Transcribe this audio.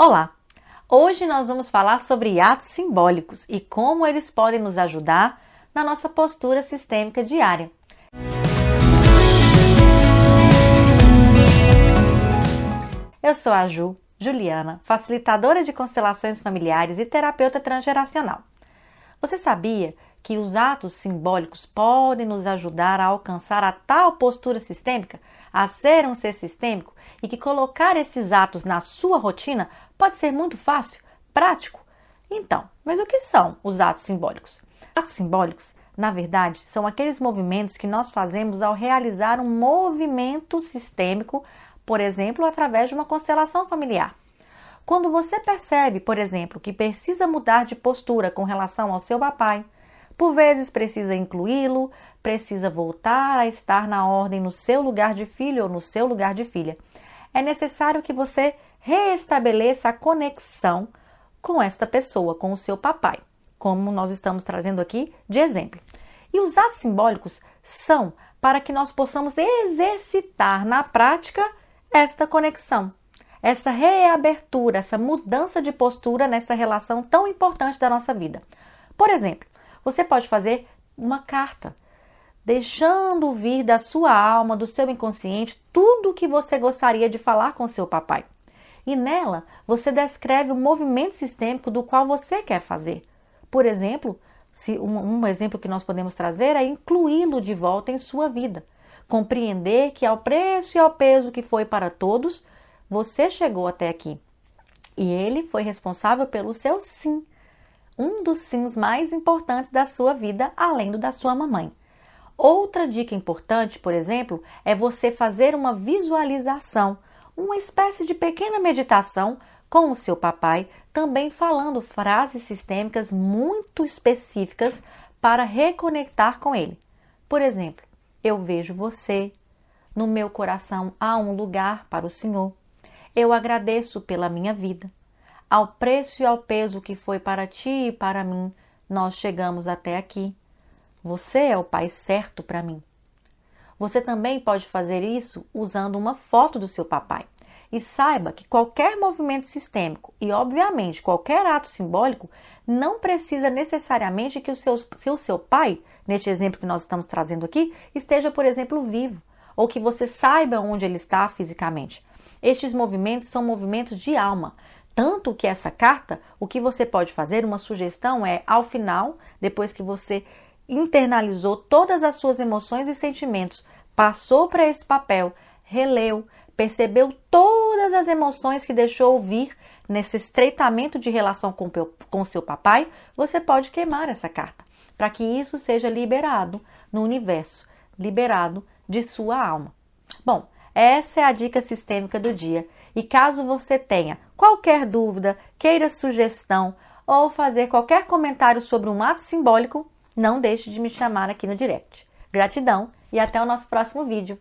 Olá! Hoje nós vamos falar sobre atos simbólicos e como eles podem nos ajudar na nossa postura sistêmica diária. Eu sou a Ju, Juliana, facilitadora de constelações familiares e terapeuta transgeracional. Você sabia que os atos simbólicos podem nos ajudar a alcançar a tal postura sistêmica, a ser um ser sistêmico, e que colocar esses atos na sua rotina pode ser muito fácil, prático? Então, mas o que são os atos simbólicos? Atos simbólicos, na verdade, são aqueles movimentos que nós fazemos ao realizar um movimento sistêmico, por exemplo, através de uma constelação familiar. Quando você percebe, por exemplo, que precisa mudar de postura com relação ao seu papai, por vezes precisa incluí-lo, precisa voltar a estar na ordem no seu lugar de filho ou no seu lugar de filha. É necessário que você reestabeleça a conexão com esta pessoa, com o seu papai, como nós estamos trazendo aqui de exemplo. E os atos simbólicos são para que nós possamos exercitar na prática esta conexão, essa reabertura, essa mudança de postura nessa relação tão importante da nossa vida. Por exemplo, você pode fazer uma carta, deixando vir da sua alma, do seu inconsciente, tudo o que você gostaria de falar com seu papai. E nela você descreve o movimento sistêmico do qual você quer fazer. Por exemplo, se um, um exemplo que nós podemos trazer é incluí-lo de volta em sua vida. Compreender que ao preço e ao peso que foi para todos, você chegou até aqui. E ele foi responsável pelo seu sim um dos sims mais importantes da sua vida, além do da sua mamãe. Outra dica importante, por exemplo, é você fazer uma visualização, uma espécie de pequena meditação com o seu papai, também falando frases sistêmicas muito específicas para reconectar com ele. Por exemplo, eu vejo você, no meu coração há um lugar para o Senhor. Eu agradeço pela minha vida. Ao preço e ao peso que foi para ti e para mim, nós chegamos até aqui. Você é o pai certo para mim. Você também pode fazer isso usando uma foto do seu papai. E saiba que qualquer movimento sistêmico e, obviamente, qualquer ato simbólico não precisa necessariamente que o seu, se o seu pai, neste exemplo que nós estamos trazendo aqui, esteja, por exemplo, vivo, ou que você saiba onde ele está fisicamente. Estes movimentos são movimentos de alma, tanto que essa carta, o que você pode fazer, uma sugestão é, ao final, depois que você internalizou todas as suas emoções e sentimentos, passou para esse papel, releu, percebeu todas as emoções que deixou vir nesse estreitamento de relação com, com seu papai, você pode queimar essa carta, para que isso seja liberado no universo, liberado de sua alma. Bom, essa é a dica sistêmica do dia. E caso você tenha qualquer dúvida, queira sugestão ou fazer qualquer comentário sobre um ato simbólico, não deixe de me chamar aqui no direct. Gratidão e até o nosso próximo vídeo.